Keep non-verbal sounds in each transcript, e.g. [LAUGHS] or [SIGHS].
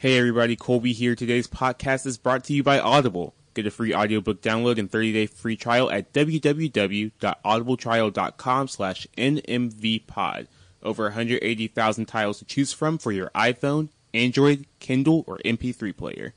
Hey everybody, Colby here. Today's podcast is brought to you by Audible. Get a free audiobook download and 30-day free trial at www.audibletrial.com slash nmvpod. Over 180,000 titles to choose from for your iPhone, Android, Kindle, or MP3 player.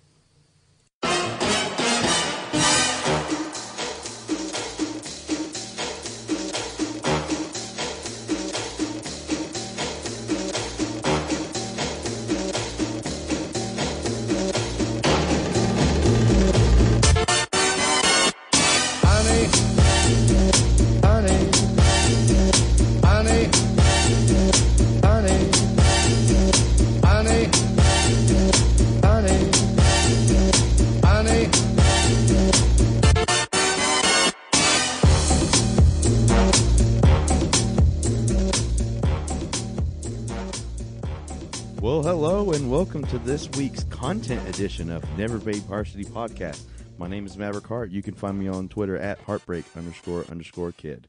To this week's content edition of Never Made Varsity Podcast. My name is Maverick Hart. You can find me on Twitter at heartbreak underscore underscore kid.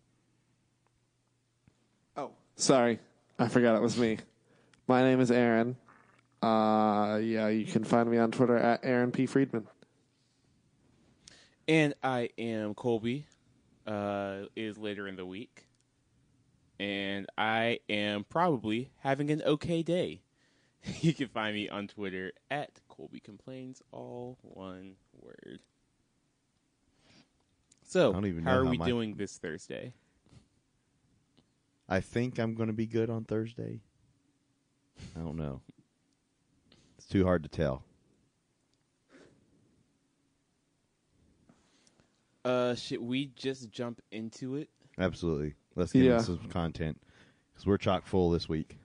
Oh, sorry, I forgot it was me. My name is Aaron. Uh, yeah, you can find me on Twitter at Aaron P Friedman. And I am Colby. Uh, is later in the week. And I am probably having an okay day. [LAUGHS] You can find me on Twitter at Colby Complains, all one word. So, I don't even how know are how we my- doing this Thursday? I think I'm going to be good on Thursday. I don't know. It's too hard to tell. Uh, should we just jump into it? Absolutely. Let's get Yeah. into some content because we're chock full this week.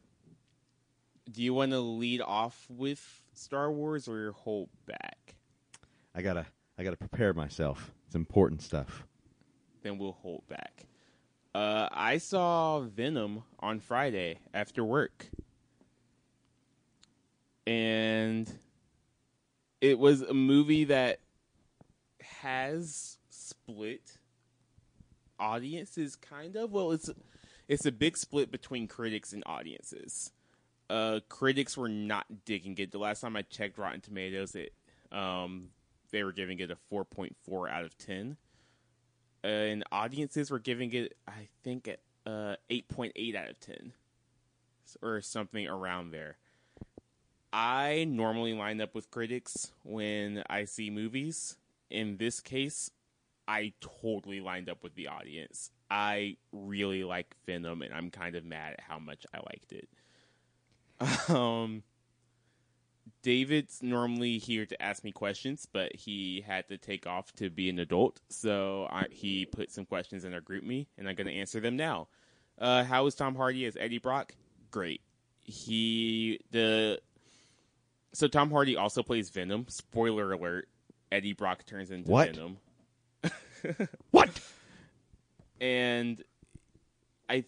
Do you want to lead off with Star Wars or hold back? I gotta, I gotta prepare myself. It's important stuff. Then we'll hold back. Uh, I saw Venom on Friday after work, and it was a movie that has split audiences. Kind of. Well, it's it's a big split between critics and audiences. Uh, critics were not digging it. The last time I checked Rotten Tomatoes, it um, they were giving it a four point four out of ten uh, and audiences were giving it, I think, uh, 8.8 out of 10, or something around there. I normally line up with critics when I see movies. In this case, I totally lined up with the audience. I really like Venom, and I'm kind of mad at how much I liked it. [LAUGHS] Um, David's normally here to ask me questions, but he had to take off to be an adult, so I, he put some questions in our GroupMe, and I'm going to answer them now. Uh, how is Tom Hardy as Eddie Brock? Great. He the so Tom Hardy also plays Venom. Spoiler alert: Eddie Brock turns into What? Venom. What? [LAUGHS] and I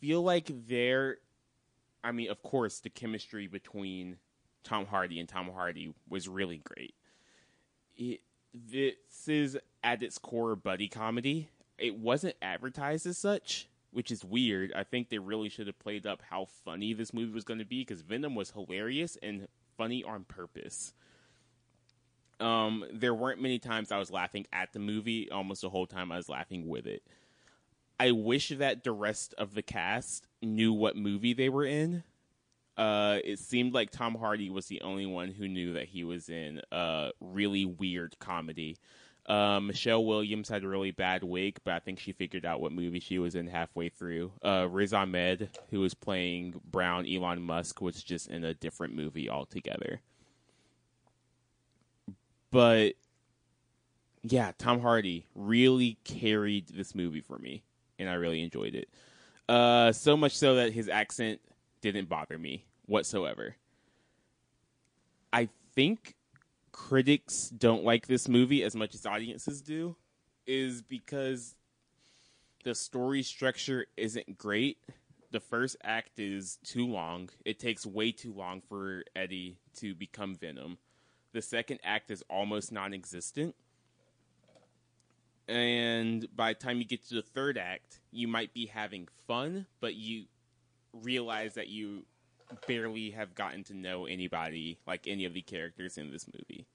feel like there. I mean, of course, the chemistry between Tom Hardy and Tom Hardy was really great. It, this is at its core buddy comedy. It wasn't advertised as such, which is weird. I think they really should have played up how funny this movie was going to be because Venom was hilarious and funny on purpose. Um, there weren't many times I was laughing at the movie. Almost the whole time I was laughing with it. I wish that the rest of the cast knew what movie they were in. Uh, it seemed like Tom Hardy was the only one who knew that he was in a really weird comedy. Uh, Michelle Williams had a really bad wig, but I think she figured out what movie she was in halfway through. Uh, Riz Ahmed, who was playing Brown Elon Musk, was just in a different movie altogether. But yeah, Tom Hardy really carried this movie for me, and I really enjoyed it. Uh, so much so that his accent didn't bother me whatsoever. I think critics don't like this movie as much as audiences do, is because the story structure isn't great. The first act is too long. It takes way too long for Eddie to become Venom. The second act is almost non existent. And by the time you get to the third act, you might be having fun, but you realize that you barely have gotten to know anybody, like any of the characters in this movie.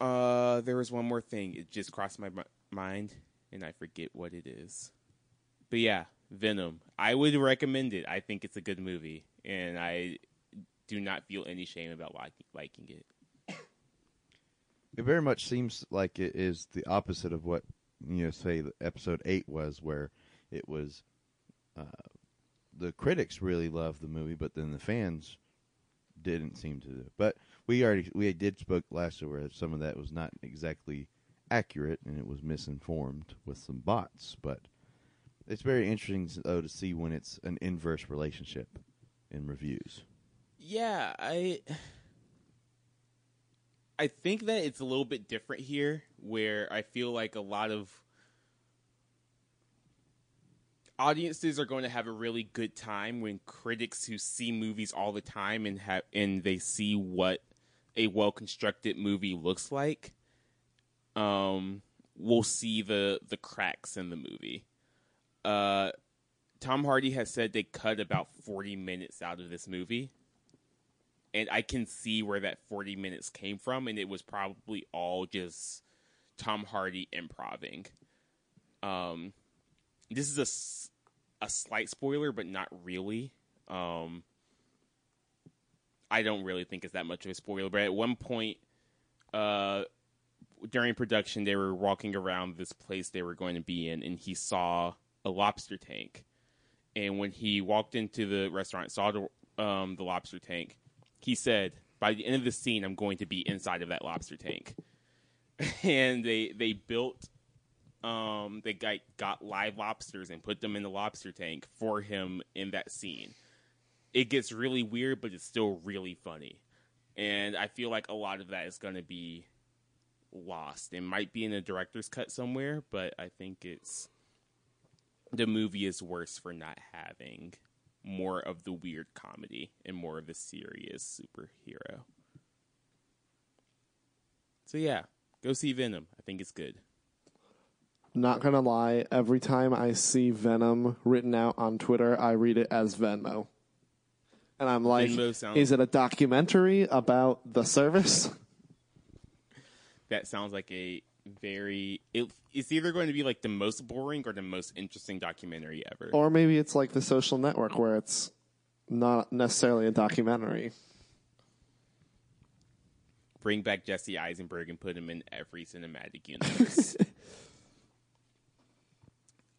Uh, there was one more thing. It just crossed my mi- mind, and I forget what it is. But yeah, Venom. I would recommend it. I think it's a good movie, and I do not feel any shame about liking, liking it. It very much seems like it is the opposite of what you know, say episode eight was, where it was uh, the critics really loved the movie, but then the fans didn't seem to. But we already we did spoke last year where some of that was not exactly accurate and it was misinformed with some bots. But it's very interesting though to see when it's an inverse relationship in reviews. Yeah, I I think that it's a little bit different here where I feel like a lot of audiences are going to have a really good time when critics who see movies all the time and have and they see what a well constructed movie looks like um will see the the cracks in the movie. Uh Tom Hardy has said they cut about 40 minutes out of this movie and I can see where that 40 minutes came from, and it was probably all just Tom Hardy improving. Um, this is a, a slight spoiler, but not really. Um, I don't really think it's that much of a spoiler, but at one point, uh, during production, they were walking around this place they were going to be in, and he saw a lobster tank. And when he walked into the restaurant, saw the um, the lobster tank, he said, "By the end of the scene, I'm going to be inside of that lobster tank." [LAUGHS] and they they built, um, they got got live lobsters and put them in the lobster tank for him in that scene. It gets really weird, but it's still really funny, and I feel like a lot of that is going to be lost. It might be in a director's cut somewhere, but I think it's the movie is worse for not having more of the weird comedy and more of the serious superhero. So yeah, go see Venom. I think it's good. Not gonna lie, every time I see Venom written out on Twitter, I read it as Venmo. And I'm like, sounds- is it a documentary about the service? [LAUGHS] That sounds like a very it, it's either going to be like the most boring or the most interesting documentary ever. Or maybe it's like the social network where it's not necessarily a documentary. Bring back Jesse Eisenberg and put him in every cinematic universe.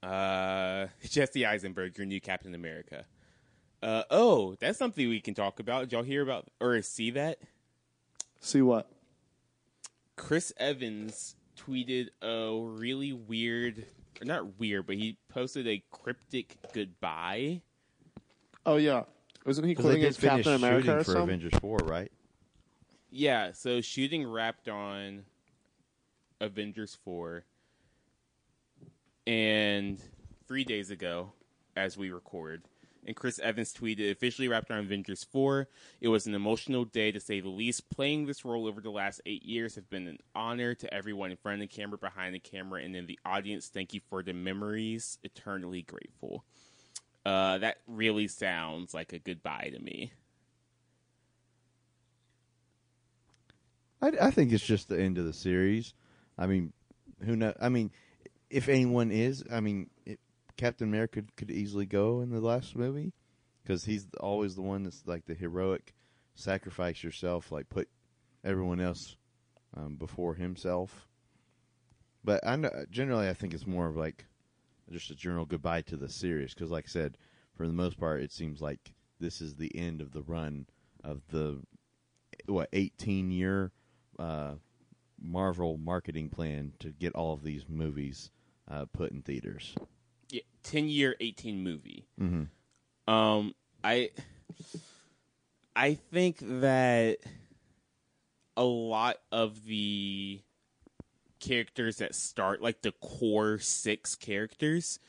[LAUGHS] uh, Jesse Eisenberg, your new Captain America. Uh, oh, that's something we can talk about. Did y'all hear about or see that? See what? Chris Evans tweeted a really weird, or not weird, but he posted a cryptic goodbye. Oh yeah, wasn't he 'Cause they quoting his Captain America shooting or for something? Avengers Four, right? Yeah, so shooting wrapped on Avengers 4. And three days ago, as we record, and Chris Evans tweeted, officially wrapped on Avengers 4. It was an emotional day to say the least. Playing this role over the last eight years have been an honor to everyone in front of the camera, behind the camera, and in the audience. Thank you for the memories. Eternally grateful. Uh, that really sounds like a goodbye to me. I, I think it's just the end of the series. I mean, who know? I mean, if anyone is, I mean, it, Captain America could, easily go in the last movie because he's always the one that's like the heroic, sacrifice yourself, like put everyone else um, before himself. But I know, generally, I think it's more of like just a general goodbye to the series because, like I said, for the most part, it seems like this is the end of the run of the what eighteen year uh, Marvel marketing plan to get all of these movies uh, put in theaters. 10 year, 18 movie. Mm-hmm. Um, I I think that a lot of the characters that start like the core six characters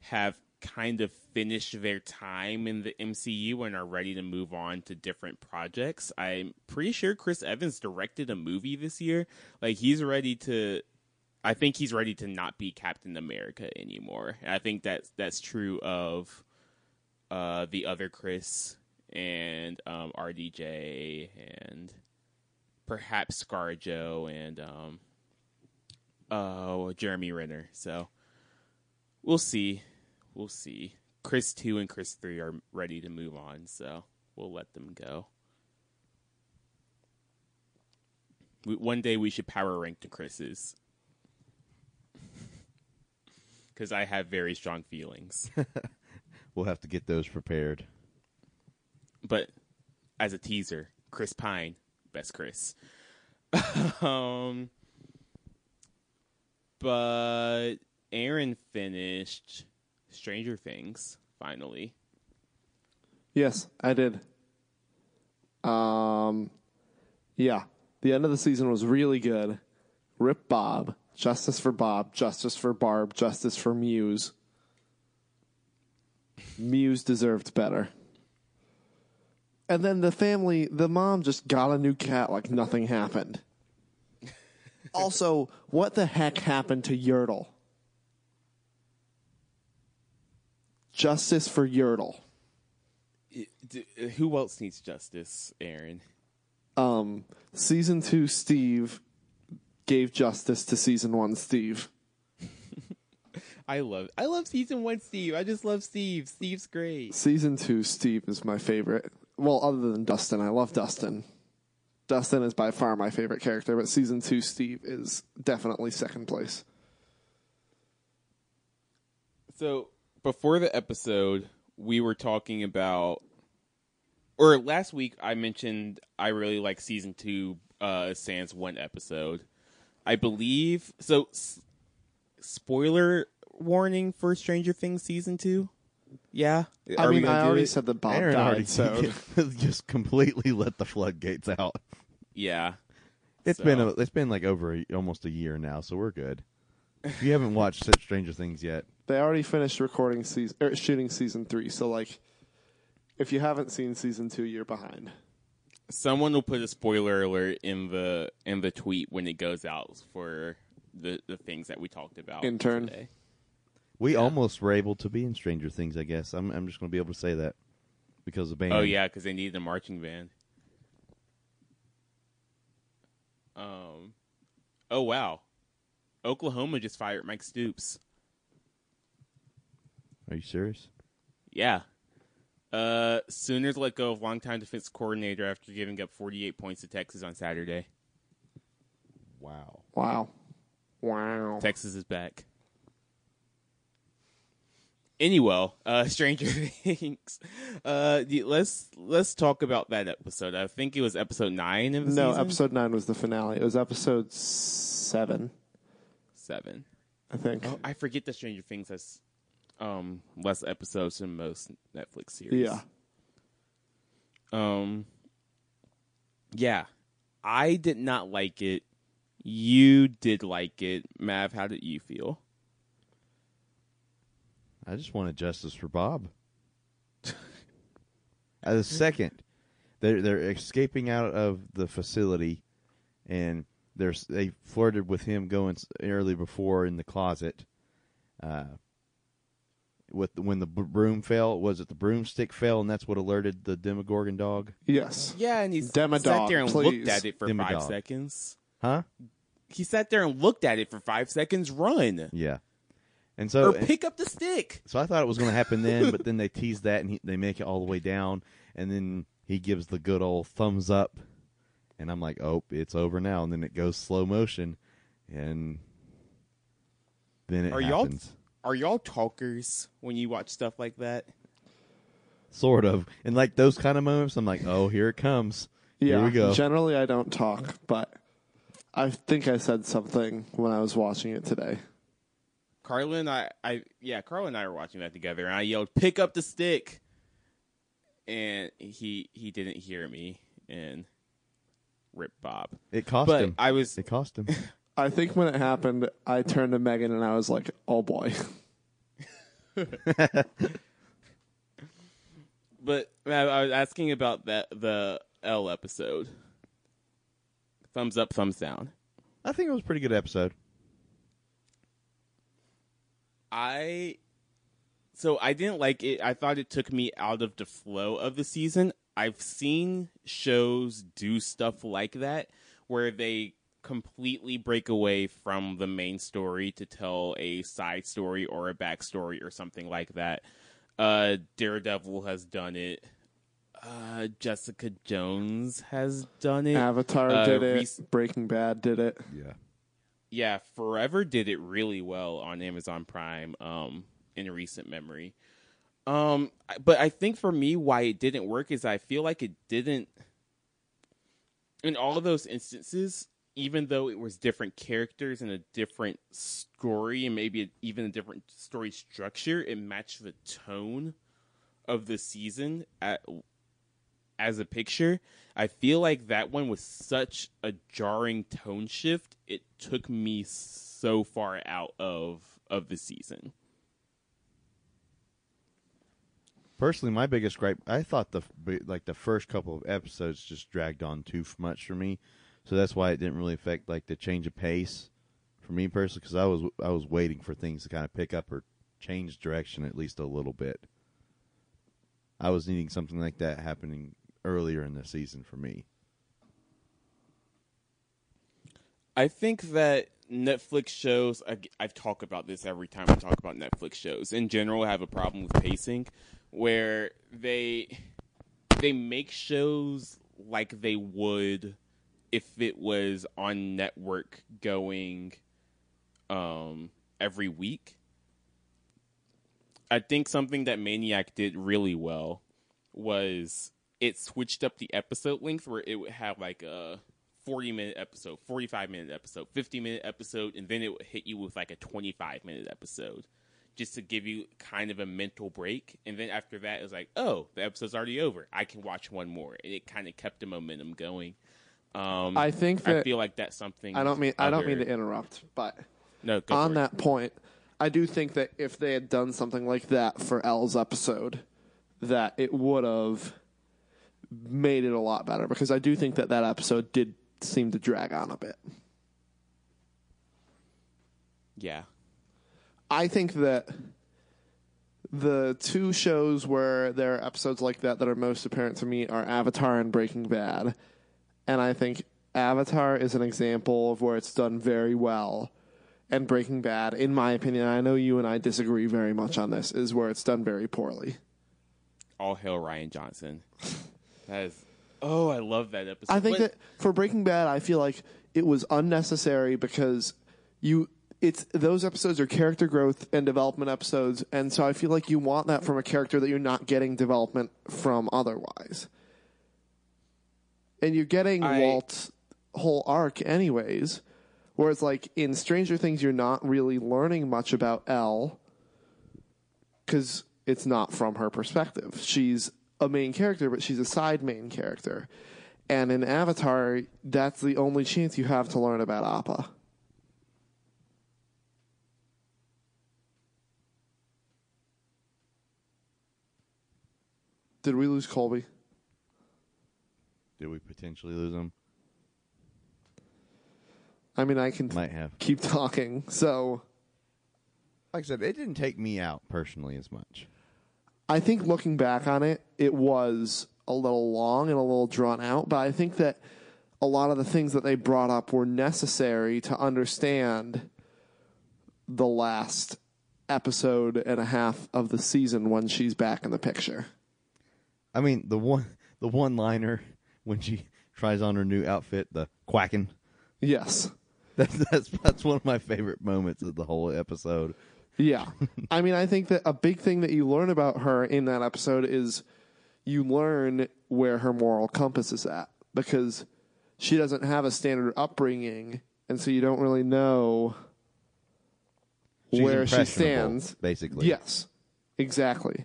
have kind of finished their time in the MCU and are ready to move on to different projects. I'm pretty sure Chris Evans directed a movie this year. Like he's ready to I think he's ready to not be Captain America anymore. And I think that's that's true of uh, the other Chris and um, RDJ and perhaps ScarJo and um, uh, Jeremy Renner. So we'll see. We'll see. Chris two and Chris three are ready to move on, so we'll let them go. We, one day we should power rank the Chris's because I have very strong feelings. [LAUGHS] We'll have to get those prepared. but as a teaser, Chris Pine, best Chris. [LAUGHS] um, but Aaron finished Stranger Things finally. Yes, I did. Um, yeah, the end of the season was really good. Rip Bob, justice for Bob, justice for Barb, justice for Mews. Mews deserved better. And then the family, the mom just got a new cat like nothing happened. [LAUGHS] also, what the heck happened to Yertle? Justice for Yertle. Who else needs justice, Aaron? um, season two Steve gave justice to season one Steve. [LAUGHS] I love I love season one Steve. I just love Steve. Steve's great. Season two Steve is my favorite. Well, other than Dustin, I love Dustin. Dustin is by far my favorite character, but season two Steve is definitely second place. So before the episode, we were talking about, or last week I mentioned I really like season two, uh, Sans one episode. I believe so. S- spoiler warning for Stranger Things season two. Yeah, I Are we mean, gonna I do already it? said that Bob Aaron died, already so [LAUGHS] just completely let the floodgates out. yeah. It's So- been a, it's been like over a, almost a year now, so we're good. If you haven't watched Stranger Things yet, they already finished recording season, er, shooting season three. So, like, if you haven't seen season two, you're behind. Someone will put a spoiler alert in the in the tweet when it goes out for the the things that we talked about. Intern. today. we almost were able to be in Stranger Things. I guess I'm I'm just going to be able to say that because of band. Oh yeah, because they needed a marching band. Um. Oh wow, Oklahoma just fired Mike Stoops. Are you serious? Yeah. Uh, Sooners let go of longtime defense coordinator after giving up 48 points to Texas on Saturday. Wow. Wow. Wow. Texas is back. Anyway, uh, [LAUGHS] Stranger Things. Uh, let's let's talk about that episode. I think it was episode nine of the No, season? episode nine was the finale. It was episode seven, seven. I think. Oh, I forget that Stranger Things has um less episodes than most Netflix series. yeah. Um. Yeah, I did not like it. You did like it, Mav. How did you feel? I just wanted justice for Bob. [LAUGHS] At the second, they're they're escaping out of the facility, and there's they flirted with him going early before in the closet. Uh, with when the broom fell, was it the broomstick fell, and that's what alerted the Demogorgon dog? Yes. Yeah, and he s- Demodog, sat there and please. looked at it for five seconds. Huh? He sat there and looked at it for five seconds. Run Yeah. And so or pick up the stick. So I thought it was going to happen then, but then they tease that and he, they make it all the way down, and then he gives the good old thumbs up, and I'm like, oh, it's over now. And then it goes slow motion, and then it Are y'all happens. Are y'all talkers when you watch stuff like that? Sort of, and like those kind of moments, I'm like, oh, here it comes. Yeah. Here we go. Generally, I don't talk, but I think I said something when I was watching it today. Carla and I, I yeah, Carla and I were watching that together, and I yelled, "Pick up the stick!" And he he didn't hear me, and rip Bob. It cost But him. I was It cost him. [LAUGHS] I think when it happened, I turned to Megan and I was like, "Oh boy." [LAUGHS] But I I was asking about that the El episode. Thumbs up, thumbs down. I think it was a pretty good episode. I so I didn't like it. I thought it took me out of the flow of the season. I've seen shows do stuff like that where they completely break away from the main story to tell a side story or a backstory or something like that. Uh, Daredevil has done it. Uh, Jessica Jones has done it. Avatar Uh, did it. Reese- Breaking Bad did it. Yeah. yeah, Forever did it really well on Amazon Prime um in recent memory. Um but I think for me why it didn't work is I feel like it didn't in all of those instances even though it was different characters and a different story and maybe even a different story structure, it matched the tone of the season at, as a picture. I feel like that one was such a jarring tone shift. It took me so far out of of the season. Personally, my biggest gripe, I thought the like the first couple of episodes just dragged on too much for me, so that's why it didn't really affect like the change of pace for me personally. Because I was I was waiting for things to kind of pick up or change direction at least a little bit. I was needing something like that happening earlier in the season for me. I think that Netflix shows. I, I've talked about this every time I talk about Netflix shows. In general, I have a problem with pacing, where they they make shows like they would if it was on network going um, every week. I think something that Maniac did really well was it switched up the episode length where it would have like a 40 minute episode, 45 minute episode, 50 minute episode, and then it would hit you with like a 25 minute episode just to give you kind of a mental break. And then after that, it was like, oh, the episode's already over. I can watch one more. And it kind of kept the momentum going. Um, I think that I feel like that's something. I don't mean I don't mean to interrupt, but No, go on for it. that point, I do think that if they had done something like that for El's episode, that it would have made it a lot better because I do think that that episode did seem to drag on a bit. Yeah. I think that the two shows where there are episodes like that that are most apparent to me are Avatar and Breaking Bad. And I think Avatar is an example of where it's done very well. And Breaking Bad, in my opinion, I know you and I disagree very much on this, is where it's done very poorly. All hail Rian Johnson. That is. Oh, I love that episode. I think But- that for Breaking Bad, I feel like it was unnecessary because you it's those episodes are character growth and development episodes, and so I feel like you want that from a character that you're not getting development from otherwise. And you're getting I- Walt's whole arc anyways. Whereas like in Stranger Things you're not really learning much about El because it's not from her perspective. She's a main character, but she's a side main character. And in Avatar, that's the only chance you have to learn about Appa. Did we lose Colby? Did we potentially lose them? I mean, I can Might have. keep talking. So Like I said, it didn't take me out personally as much. I think looking back on it, it was a little long and a little drawn out, but I think that a lot of the things that they brought up were necessary to understand the last episode and a half of the season when she's back in the picture. I mean, the one the one liner when she [LAUGHS] tries on her new outfit, the quacking. Yes. [LAUGHS] That's that's that's one of my favorite moments of the whole episode. Yeah. [LAUGHS] I mean, I think that a big thing that you learn about her in that episode is you learn where her moral compass is at because she doesn't have a standard upbringing, and so you don't really know She's where she stands. basically. Yes, exactly.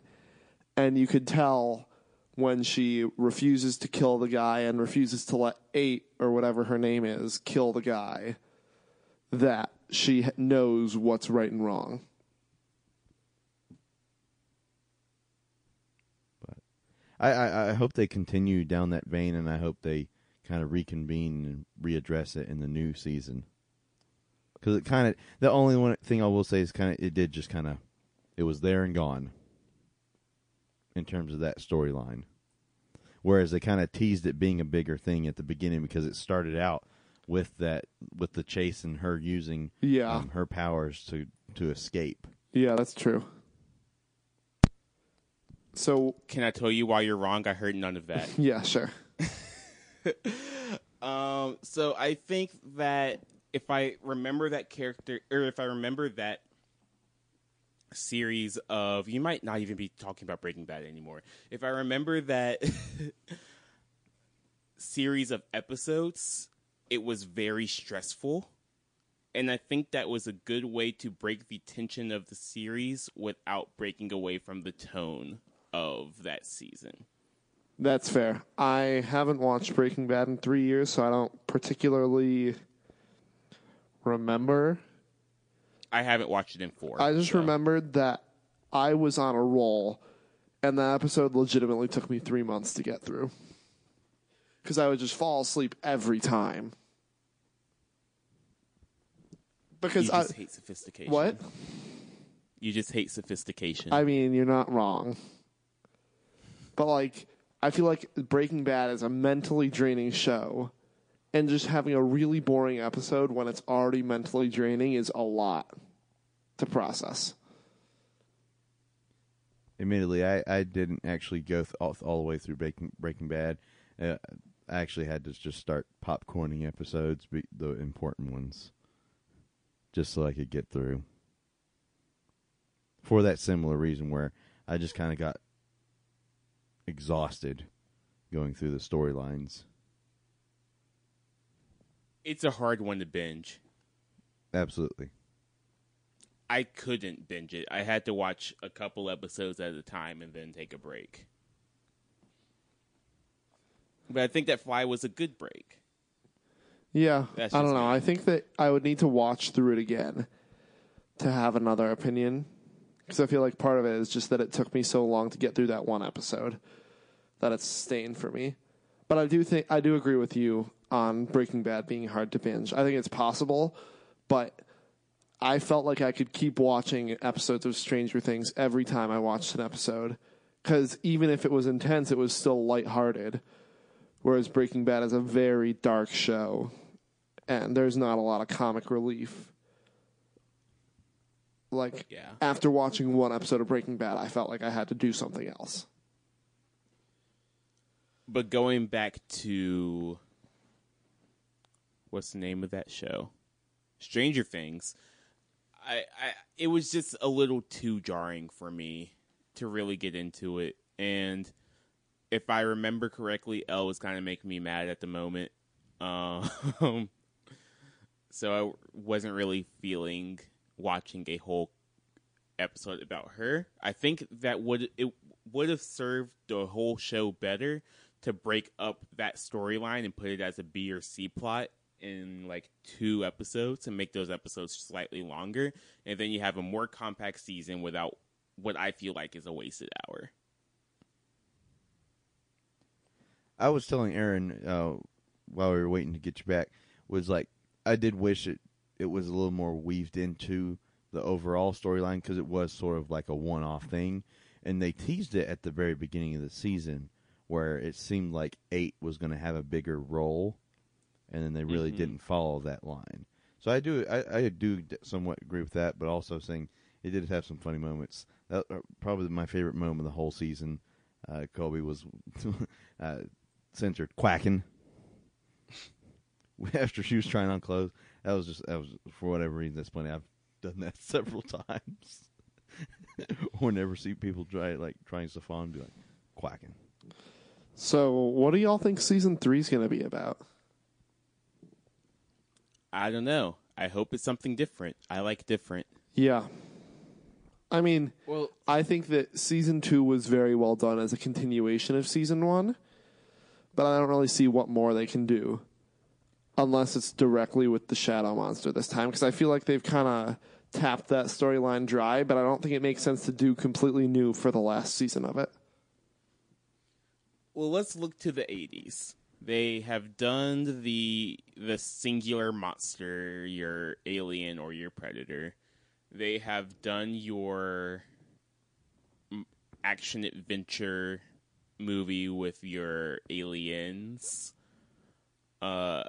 And you could tell when she refuses to kill the guy and refuses to let eight or whatever her name is kill the guy that she knows what's right and wrong. I, I, I hope they continue down that vein, and I hope they kind of reconvene and readdress it in the new season. Because it kind of the only one thing I will say is kind of it did just kind of it was there and gone. In terms of that storyline. Whereas they kind of teased it being a bigger thing at the beginning because it started out with that with the chase and her using Yeah. um, her powers to to escape. Yeah, that's true. So Can I tell you why you're wrong? I heard none of that. [LAUGHS] yeah, sure. [LAUGHS] Um, so I think that if I remember that character, or if I remember that series of, you might not even be talking about Breaking Bad anymore. If I remember that [LAUGHS] series of episodes, it was very stressful. And I think that was a good way to break the tension of the series without breaking away from the tone of that season. That's fair. I haven't watched Breaking Bad in three years, so I don't particularly remember. I haven't watched it in four. I just so. remembered that I was on a roll, and that episode legitimately took me three months to get through. Because I would just fall asleep every time. Because You I. hate sophistication. What? You just hate sophistication. I mean, you're not wrong. But like, I feel like Breaking Bad is a mentally draining show, and just having a really boring episode when it's already mentally draining is a lot to process. Admittedly, I, I didn't actually go th- all, all the way through Breaking Breaking Bad. Uh, I actually had to just start popcorning episodes, the important ones, just so I could get through. For that similar reason, where I just kind of got exhausted going through the storylines. It's a hard one to binge. Absolutely. I couldn't binge it. I had to watch a couple episodes at a time and then take a break. But I think that Fly was a good break. Yeah, That's I don't know. me. I think that I would need to watch through it again to have another opinion because I feel like part of it is just that it took me so long to get through that one episode that it's staying for me. But I do think I do agree with you on Breaking Bad being hard to binge. I think it's possible, but I felt like I could keep watching episodes of Stranger Things every time I watched an episode because even if it was intense, it was still lighthearted. Whereas Breaking Bad is a very dark show, and there's not a lot of comic relief. Like Yeah. after watching one episode of Breaking Bad, I felt like I had to do something else. But going back to what's the name of that show? Stranger Things. I, I it was just a little too jarring for me to really get into it. And if I remember correctly, El was kind of making me mad at the moment. Um, [LAUGHS] so I wasn't really feeling watching a whole episode about her. I think that would it would have served the whole show better to break up that storyline and put it as a B or C plot in like two episodes and make those episodes slightly longer. And then you have a more compact season without what I feel like is a wasted hour. I was telling Aaron uh, while we were waiting to get you back was like I did wish it it was a little more weaved into the overall storyline because it was sort of like a one off thing, and they teased it at the very beginning of the season where it seemed like eight was going to have a bigger role, and then they really Mhm. didn't follow that line. So I do I, I do somewhat agree with that, but also saying it did have some funny moments. That, uh, probably my favorite moment of the whole season. Uh, Kobe was [LAUGHS] uh, censored quacking [LAUGHS] after she was trying on clothes. That was just that was for whatever reason that's funny. I've done that [LAUGHS] several times. Whenever see people try like trying Safon, be like quacking. So, what do y'all think season three is going to be about? I don't know. I hope it's something different. I like different. Yeah. I mean, Well, I think that season two was very well done as a continuation of season one, but I don't really see what more they can do unless it's directly with the Shadow Monster this time because I feel like they've kind of tapped that storyline dry, but I don't think it makes sense to do completely new for the last season of it. Well, let's look to the 80s. They have done the the singular monster, your alien or your predator. They have done your action adventure movie with your aliens. Uh,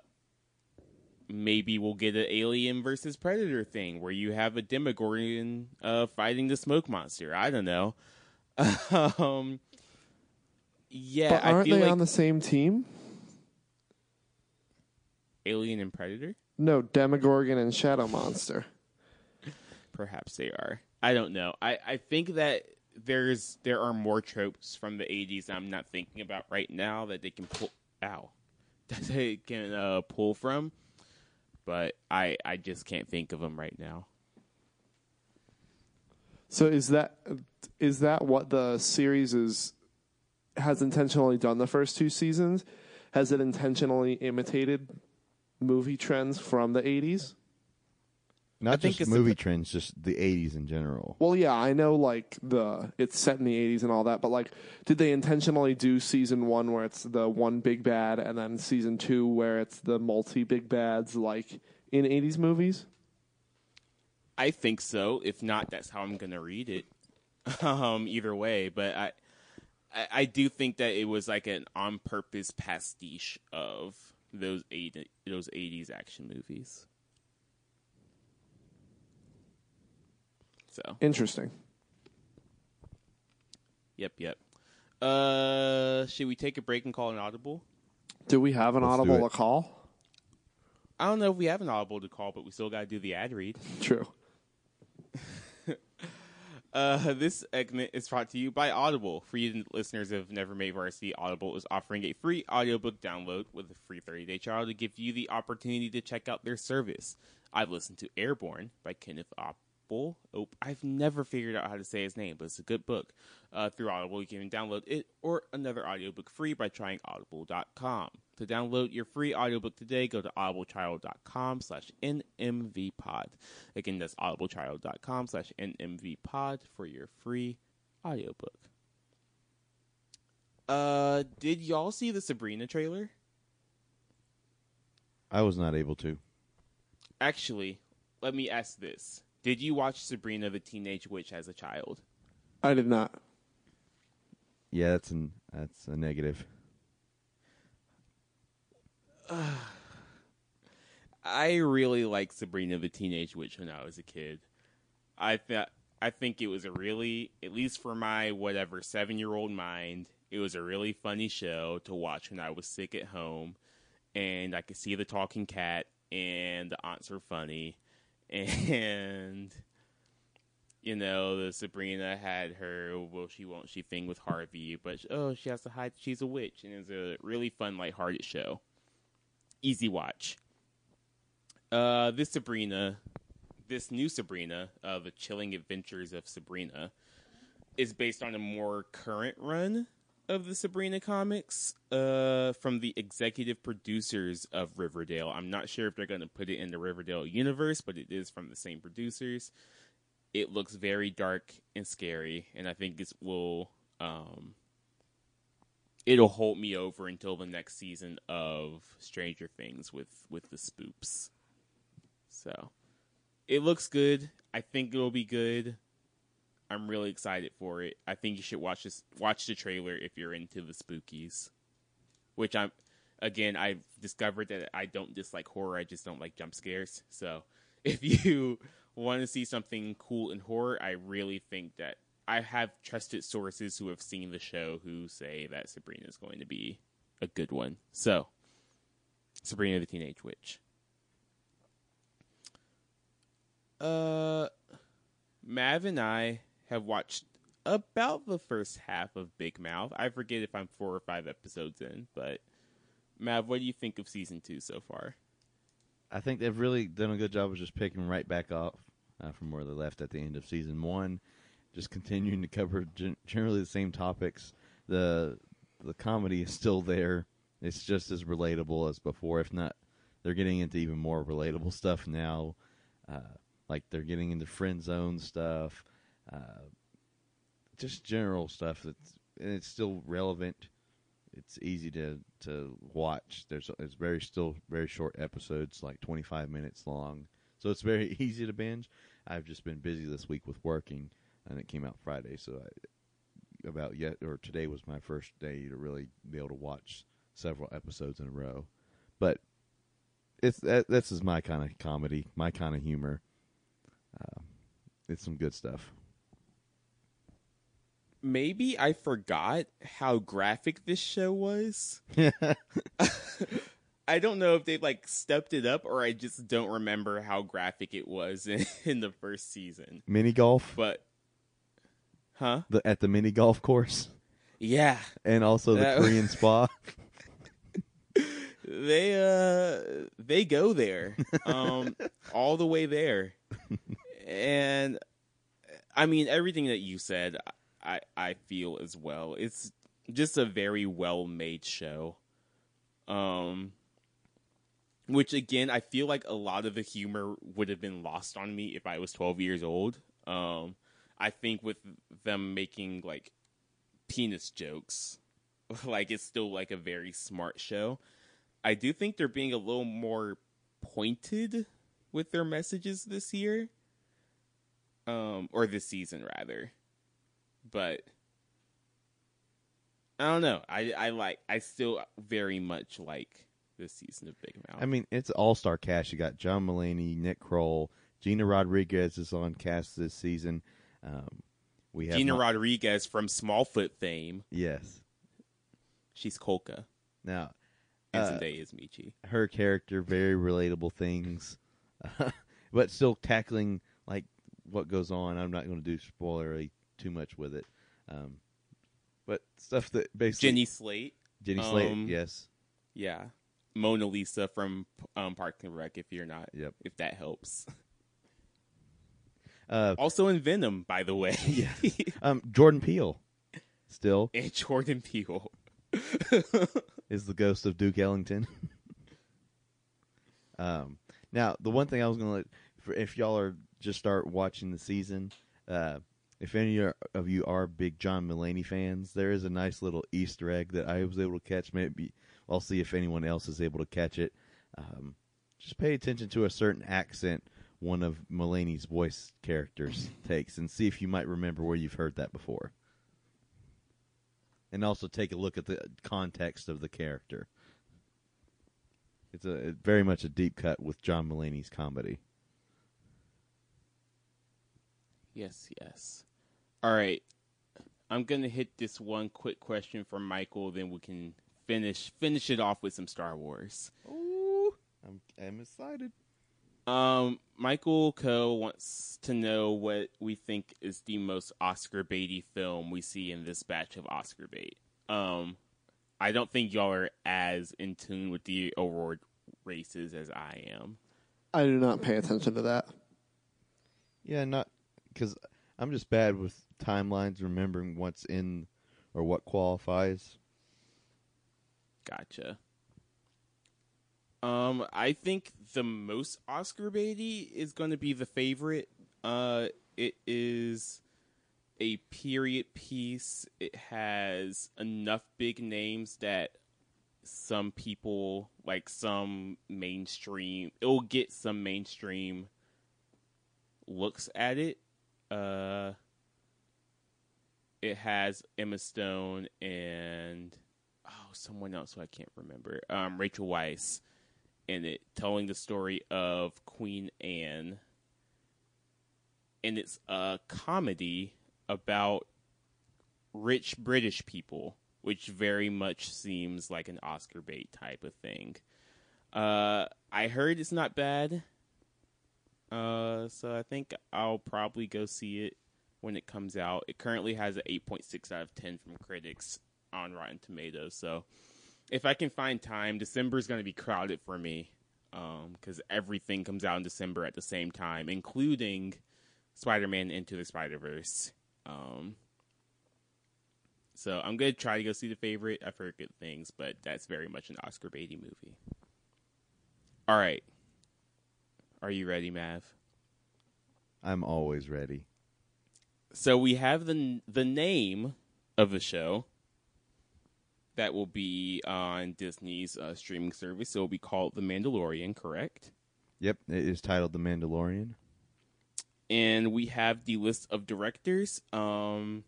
maybe we'll get an alien versus predator thing where you have a demogorgon uh, fighting the smoke monster. I don't know. [LAUGHS] um, yeah, but aren't feel they like on the same team? Alien and predator. No, Demogorgon and Shadow Monster. Perhaps they are. I don't know. I, I think that there's there are more tropes from the 80s I'm not thinking about right now that they can pull. out [LAUGHS] that they can uh, pull from. But I I just can't think of them right now. So is that is that what the series is has intentionally done the first two seasons? Has it intentionally imitated movie trends from the 80s? Not think just it's movie a- trends, just the '80s in general. Well, yeah, I know like the it's set in the 80s and all that, but like did they intentionally do season 1 where it's the one big bad and then season 2 where it's the multi big bads like in 80s movies? I think so. If not, that's how I'm gonna read it. [LAUGHS] um, either way, but I, I I do think that it was like an on purpose pastiche of those eight those 80s action movies. So Interesting. Yep, yep. Uh, should we take a break and call an audible? Do we have an Let's audible to call? I don't know if we have an audible to call, but we still got to do the ad read. True. Uh, [LAUGHS] this segment is brought to you by Audible. For you listeners of Never Made Varsity, Audible is offering a free audiobook download with a free 30-day trial to give you the opportunity to check out their service. I've listened to Airborne by Kenneth Oh, I've never figured out how to say his name, but it's a good book. Uh, through Audible, you can download it or another audiobook free by trying audible.com. To download your free audiobook today, go to audibletrial.com slash nmvpod. Again, that's audibletrial.com slash nmvpod for your free audiobook. Uh, did y'all see the Sabrina trailer? I was not able to. Actually, let me ask this. Did you watch Sabrina the Teenage Witch as a child? I did not. Yeah, that's an that's a negative. [SIGHS] I really liked Sabrina the Teenage Witch when I was a kid. I thought I think it was a really, at least for my whatever seven year old mind, it was a really funny show to watch when I was sick at home, and I could see the talking cat and the aunts were funny, [LAUGHS] and you know the Sabrina had her will she won't she thing with Harvey, but oh she has to hide she's a witch, and it's a really fun lighthearted show. Easy watch. Uh, this Sabrina, this new Sabrina, uh, the Chilling Adventures of Sabrina, is based on a more current run of the Sabrina comics uh, from the executive producers of Riverdale. I'm not sure if they're going to put it in the Riverdale universe, but it is from the same producers. It looks very dark and scary, and I think it will um, it'll hold me over until the next season of Stranger Things with with the spoops. So it looks good. I think it'll be good. I'm really excited for it. I think you should watch this watch the trailer if you're into the spookies. Which I'm again, I've discovered that I don't dislike horror, I just don't like jump scares. So [LAUGHS] if you want to see something cool in horror, I really think that I have trusted sources who have seen the show who say that Sabrina is going to be a good one. So, Sabrina the Teenage Witch. Uh, Mav and I have watched about the first half of Big Mouth. I forget if I'm four or five episodes in, but Mav, what do you think of season two so far? I think they've really done a good job of just picking right back off uh, from where they left at the end of season one, just continuing to cover gen- generally the same topics. the The comedy is still there; it's just as relatable as before. If not, they're getting into even more relatable stuff now. Uh, like they're getting into friend zone stuff, uh, just general stuff that's and it's still relevant it's easy to to watch. There's it's very still very short episodes, like 25 minutes long, so it's very [LAUGHS] easy to binge. I've just been busy this week with working, and it came out Friday, so I, about yet, or today was my first day to really be able to watch several episodes in a row. But it's that, this is my kind of comedy, my kind of humor. Uh, it's some good stuff. Maybe I forgot how graphic this show was. [LAUGHS] I don't know if they've like stepped it up or I just don't remember how graphic it was in, [LAUGHS] in the first season. Mini golf, But huh? the at the mini golf course, Yeah. and also the That- Korean [LAUGHS] spa. They uh they go there. Um all the way there. And I mean everything that you said I I feel as well. It's just a very well made show. Um which again I feel like a lot of the humor would have been lost on me if I was 12 years old. Um I think with them making like penis jokes [LAUGHS] like it's still like a very smart show. I do think they're being a little more pointed with their messages this year. Um or this season rather. But I don't know. I I like I still very much like this season of Big Mouth. I mean, it's all star cast. You got John Mulaney, Nick Kroll, Gina Rodriguez is on cast this season. Um, we have Gina Rodriguez from Smallfoot fame. Yes. She's Kolka. Now, And Uh, Zendaya is Meechee. her character very relatable things, [LAUGHS] but still tackling like what goes on. I'm not going to do spoilery too much with it, um, but stuff that basically Jenny Slate. Jenny Slate. um, yes. Yeah. Mona Lisa from um, Park and Rec. If you're not, Yep. if that helps. [LAUGHS] Uh, Also in Venom, by the way. [LAUGHS] Yeah. [LAUGHS] um, Jordan Peele still and Jordan Peele. is the ghost of Duke Ellington. um, now, the one thing I was going to let, if y'all are just start watching the season, uh, if any of you are big John Mulaney fans, there is a nice little Easter egg that I was able to catch. Maybe I'll see if anyone else is able to catch it. Um, just pay attention to a certain accent one of Mulaney's voice characters [LAUGHS] takes, and see if you might remember where you've heard that before. And also take a look at the context of the character. It's a very much a deep cut with John Mulaney's comedy. yes, yes. All right. I'm gonna hit this one quick question from Michael, then we can finish finish it off with some Star Wars. Ooh, I'm I'm excited. Um, Michael Coe wants to know what we think is the most Oscar baity film we see in this batch of Oscar bait. Um, I don't think y'all are as in tune with the award races as I am. I do not pay attention to that. Yeah, not because I'm just bad with timelines, remembering what's in or what qualifies. Gotcha. Um, I think the most Oscar baity is going to be the favorite. Uh, it is a period piece. It has enough big names that some people, like some mainstream, it'll get some mainstream looks at it. Uh, it has Emma Stone and oh, someone else who I can't remember. Um, Rachel Weisz in it, telling the story of Queen Anne, and it's a comedy about rich British people, which very much seems like an Oscar bait type of thing. Uh, I heard it's not bad. Uh, so I think I'll probably go see it when it comes out. It currently has an 8.6 out of 10 from critics on Rotten Tomatoes. So if I can find time, December is going to be crowded for me because everything comes out in December at the same time, including Spider-Man Into the Spider-Verse. Um, so I'm going to try to go see the favorite. I've heard good things, but that's very much an Oscar baity movie. All right. Are you ready, Mav? I'm always ready. So we have the the name of the show that will be on Disney's uh, streaming service. So It will be called The Mandalorian, correct? Yep, it is titled The Mandalorian. And we have the list of directors. Um,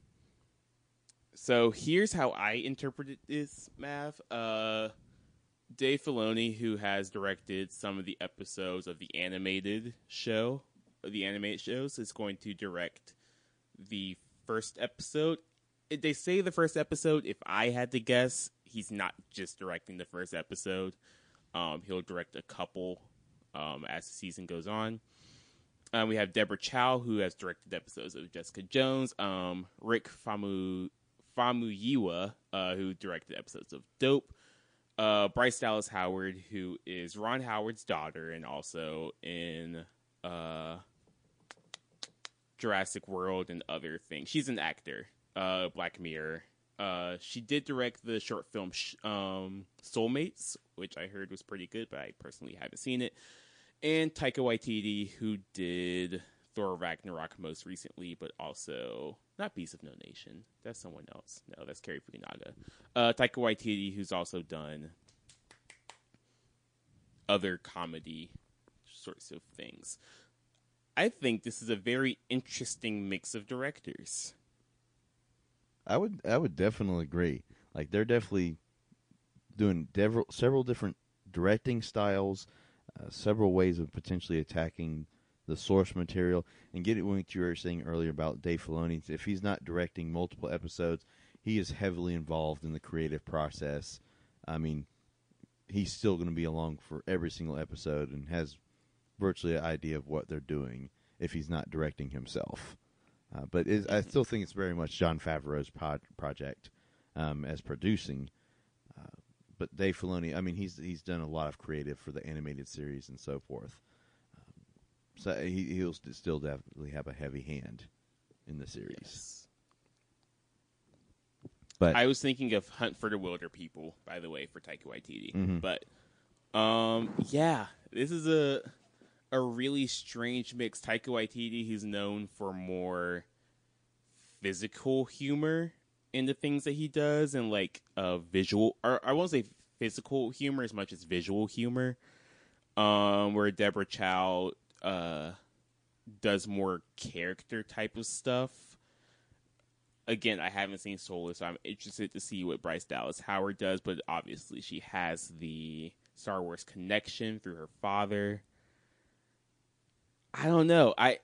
So here's how I interpreted this, Mav. Uh, Dave Filoni, who has directed some of the episodes of the animated show, the animated shows, is going to direct the first episode. They say the first episode. If I had to guess, he's not just directing the first episode. Um, he'll direct a couple um, as the season goes on. Um, we have Deborah Chow, who has directed episodes of Jessica Jones. Um, Rick Famu Famuyiwa, uh, who directed episodes of Dope. Uh, Bryce Dallas Howard, who is Ron Howard's daughter, and also in uh, Jurassic World and other things. She's an actor. Uh, Black Mirror. Uh, she did direct the short film um, Soulmates, which I heard was pretty good, but I personally haven't seen it. And Taika Waititi, who did Thor Ragnarok most recently, but also not Beast of No Nation. That's someone else. No, that's Cary Fukunaga. Uh, Taika Waititi, who's also done other comedy sorts of things. I think this is a very interesting mix of directors. I would I would definitely agree. Like they're definitely doing several different directing styles, uh, several ways of potentially attacking the source material, and get it what you were saying earlier about Dave Filoni. If he's not directing multiple episodes, he is heavily involved in the creative process. I mean, he's still going to be along for every single episode and has virtually an idea of what they're doing if he's not directing himself. Uh, but is, I still think it's very much Jon Favreau's pod, project um, as producing. Uh, but Dave Filoni, I mean, he's he's done a lot of creative for the animated series and so forth. So he, he'll st- still definitely have a heavy hand in the series. Yes. But I was thinking of Hunt for the Wilderpeople, by the way, for Taika Waititi. Mhm. But um, yeah, this is a a really strange mix. Taika Waititi, he's known for more physical humor in the things that he does, and like uh, visual, or I won't say physical humor as much as visual humor. Um, where Deborah Chow uh does more character type of stuff again, I haven't seen Solar, so I'm interested to see what Bryce Dallas Howard does. But obviously, she has the Star Wars connection through her father. I don't know. I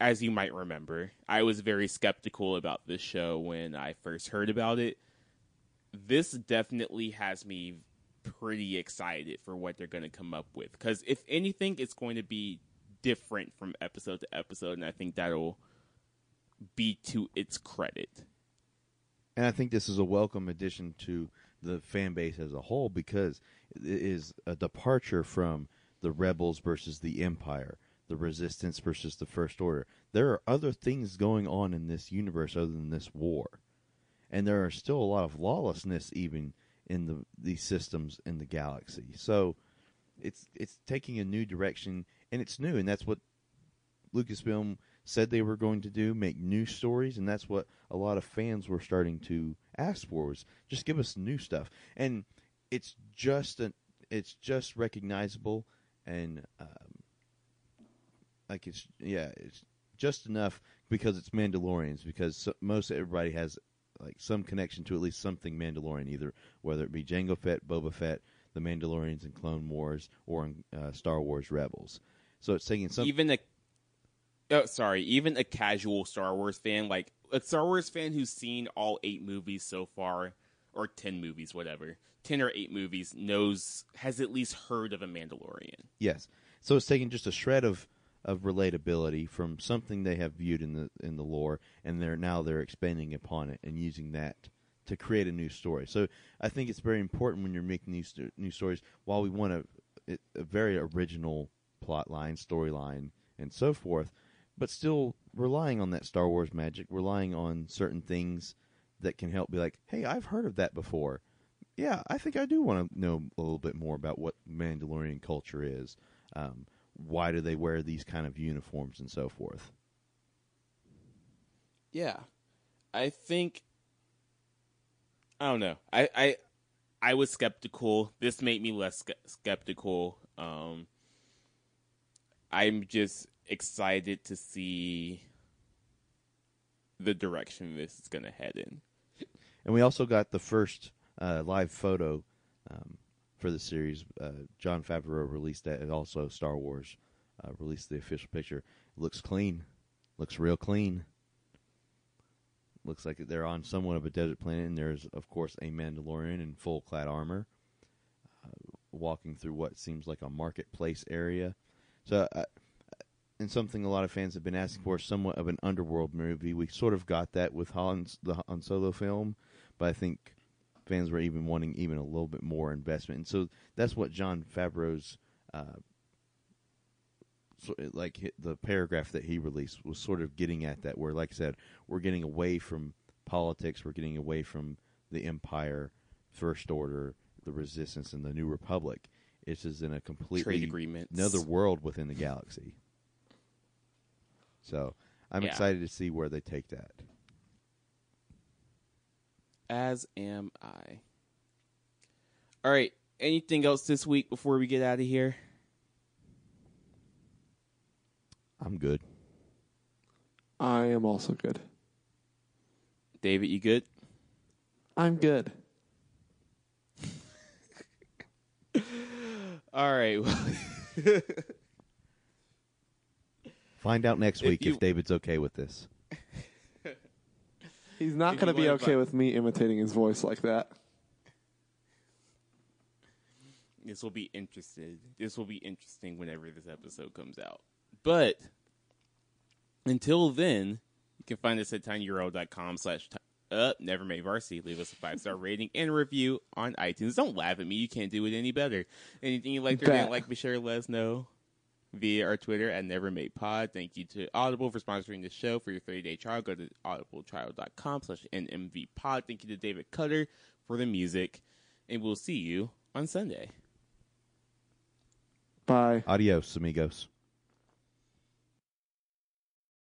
as you might remember, I was very skeptical about this show when I first heard about it. This definitely has me pretty excited for what they're going to come up with. Because if anything, it's going to be different from episode to episode, and I think that'll be to its credit. And I think this is a welcome addition to the fan base as a whole because it is a departure from the rebels versus the empire, the resistance versus the first order. There are other things going on in this universe other than this war. And there are still a lot of lawlessness even in the these systems in the galaxy. So it's it's taking a new direction and it's new and that's what Lucasfilm said they were going to do, make new stories, and that's what a lot of fans were starting to ask for was just give us new stuff. And it's just a, it's just recognizable and um, like it's yeah, it's just enough because it's Mandalorians because so, most everybody has like some connection to at least something Mandalorian, either whether it be Jango Fett, Boba Fett, the Mandalorians in Clone Wars, or in uh, Star Wars Rebels. So it's taking some even a oh sorry, even a casual Star Wars fan, like a Star Wars fan who's seen all eight movies so far, or ten movies, whatever, ten or eight movies, knows has at least heard of a Mandalorian. Yes. So it's taking just a shred of of relatability from something they have viewed in the in the lore, and they're now they're expanding upon it and using that to create a new story. So I think it's very important when you're making these new stories. While we want a, a very original plot line, storyline, and so forth, but still relying on that Star Wars magic, relying on certain things that can help be like, hey, I've heard of that before. Yeah, I think I do want to know a little bit more about what Mandalorian culture is. Um, why do they wear these kind of uniforms and so forth? Yeah, I think I don't know. I I I was skeptical. This made me less skeptical. Um, I'm just excited to see the direction this is going to head in. And we also got the first uh, live photo um, for the series. Uh, Jon Favreau released that, and also Star Wars uh, released the official picture. looks clean. Looks real clean. Looks like they're on somewhat of a desert planet, and there's, of course, a Mandalorian in full clad armor uh, walking through what seems like a marketplace area. So, uh, and something a lot of fans have been asking for, somewhat of an underworld movie. We sort of got that with Han's, the Han Solo film, but I think fans were even wanting even a little bit more investment, and so that's what Jon Favreau's uh, so, like the paragraph that he released was sort of getting at that. Where, like I said, we're getting away from politics, we're getting away from the Empire, First Order, the Resistance, and the New Republic. It's just in a completely Trade another world within the galaxy. So I'm Yeah. excited to see where they take that. As am I. All right. Anything else this week before we get out of here? I'm good. I am also good. David, you good? I'm good. [LAUGHS] All right. [LAUGHS] Find out next If week you- if David's okay with this. He's not going to be okay with me imitating his voice like that. this will be interested. This will be interesting whenever this episode comes out. But until then, you can find us at tinyurl.com slash ti- uh, never made varsity. Leave us a five star [LAUGHS] rating and review on iTunes. Don't laugh at me. You can't do it any better. Anything you liked or didn't like, be sure to let us know via our Twitter at Never Made Pod. Thank you to Audible for sponsoring the show. For your 30 day trial, go to audibletrial.com slash NMV pod. Thank you to David Cutter for the music. And we'll see you on Sunday. Bye. Adios, amigos.